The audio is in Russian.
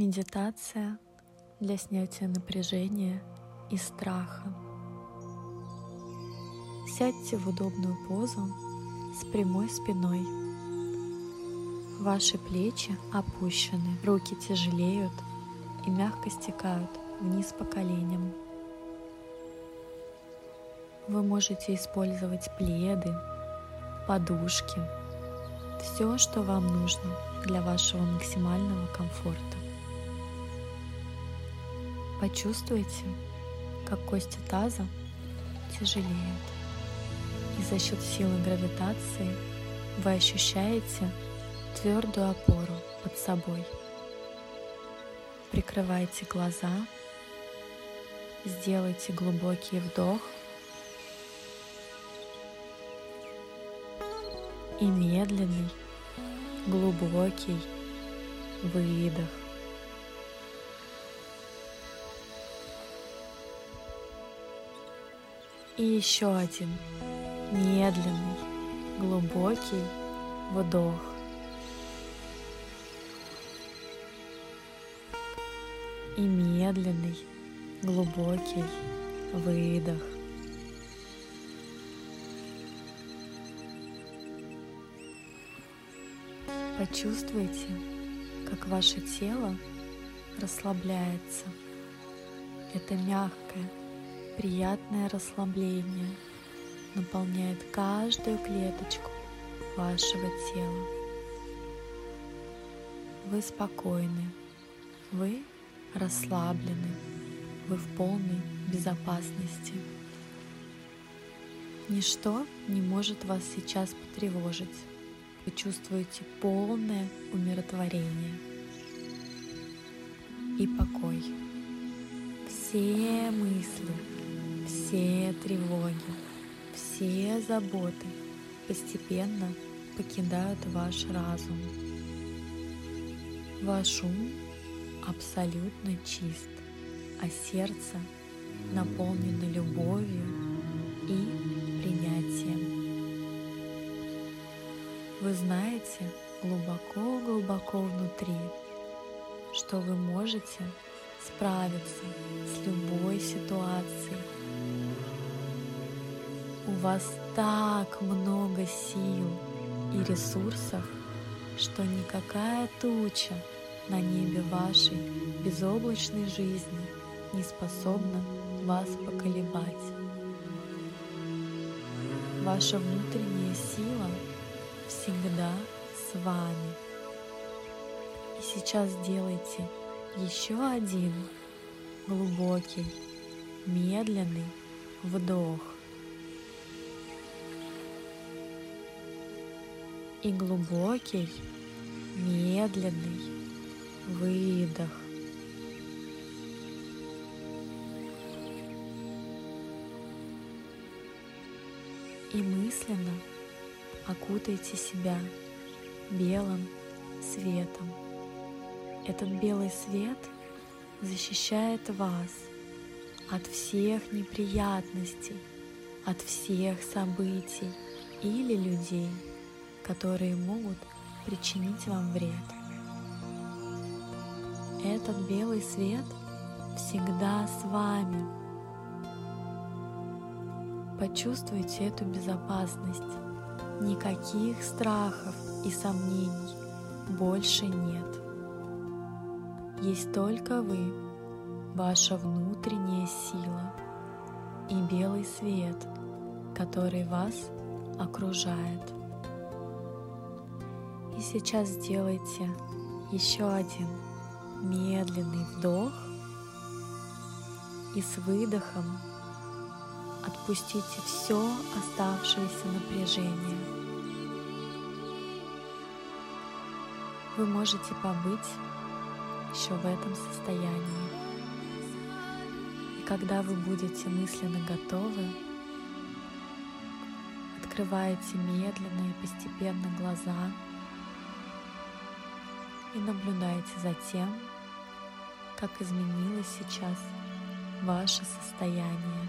Медитация для снятия напряжения и страха. Сядьте в удобную позу с прямой спиной. Ваши плечи опущены, руки тяжелеют и мягко стекают вниз по коленям. Вы можете использовать пледы, подушки, все, что вам нужно для вашего максимального комфорта. Почувствуйте, как кости таза тяжелеют. И за счет силы гравитации вы ощущаете твердую опору под собой. Прикрывайте глаза, сделайте глубокий вдох и медленный, глубокий выдох. И еще один медленный, глубокий вдох. И медленный, глубокий выдох. Почувствуйте, как ваше тело расслабляется. Это мягкое, приятное расслабление наполняет каждую клеточку вашего тела. Вы спокойны, вы расслаблены, вы в полной безопасности. Ничто не может вас сейчас потревожить. Вы чувствуете полное умиротворение и покой все мысли, все тревоги, все заботы постепенно покидают ваш разум. Ваш ум абсолютно чист, а сердце наполнено любовью и принятием. Вы знаете глубоко-глубоко внутри, что вы можете справиться с любой ситуацией. У вас так много сил и ресурсов, что никакая туча на небе вашей безоблачной жизни не способна вас поколебать. Ваша внутренняя сила всегда с вами. И сейчас делайте еще один глубокий, медленный вдох. И глубокий, медленный выдох. И мысленно окутайте себя белым светом. Этот белый свет защищает вас от всех неприятностей, от всех событий или людей, которые могут причинить вам вред. Этот белый свет всегда с вами. Почувствуйте эту безопасность. Никаких страхов и сомнений больше нет есть только вы, ваша внутренняя сила и белый свет, который вас окружает. И сейчас сделайте еще один медленный вдох и с выдохом отпустите все оставшееся напряжение. Вы можете побыть еще в этом состоянии. И когда вы будете мысленно готовы, открываете медленно и постепенно глаза и наблюдаете за тем, как изменилось сейчас ваше состояние.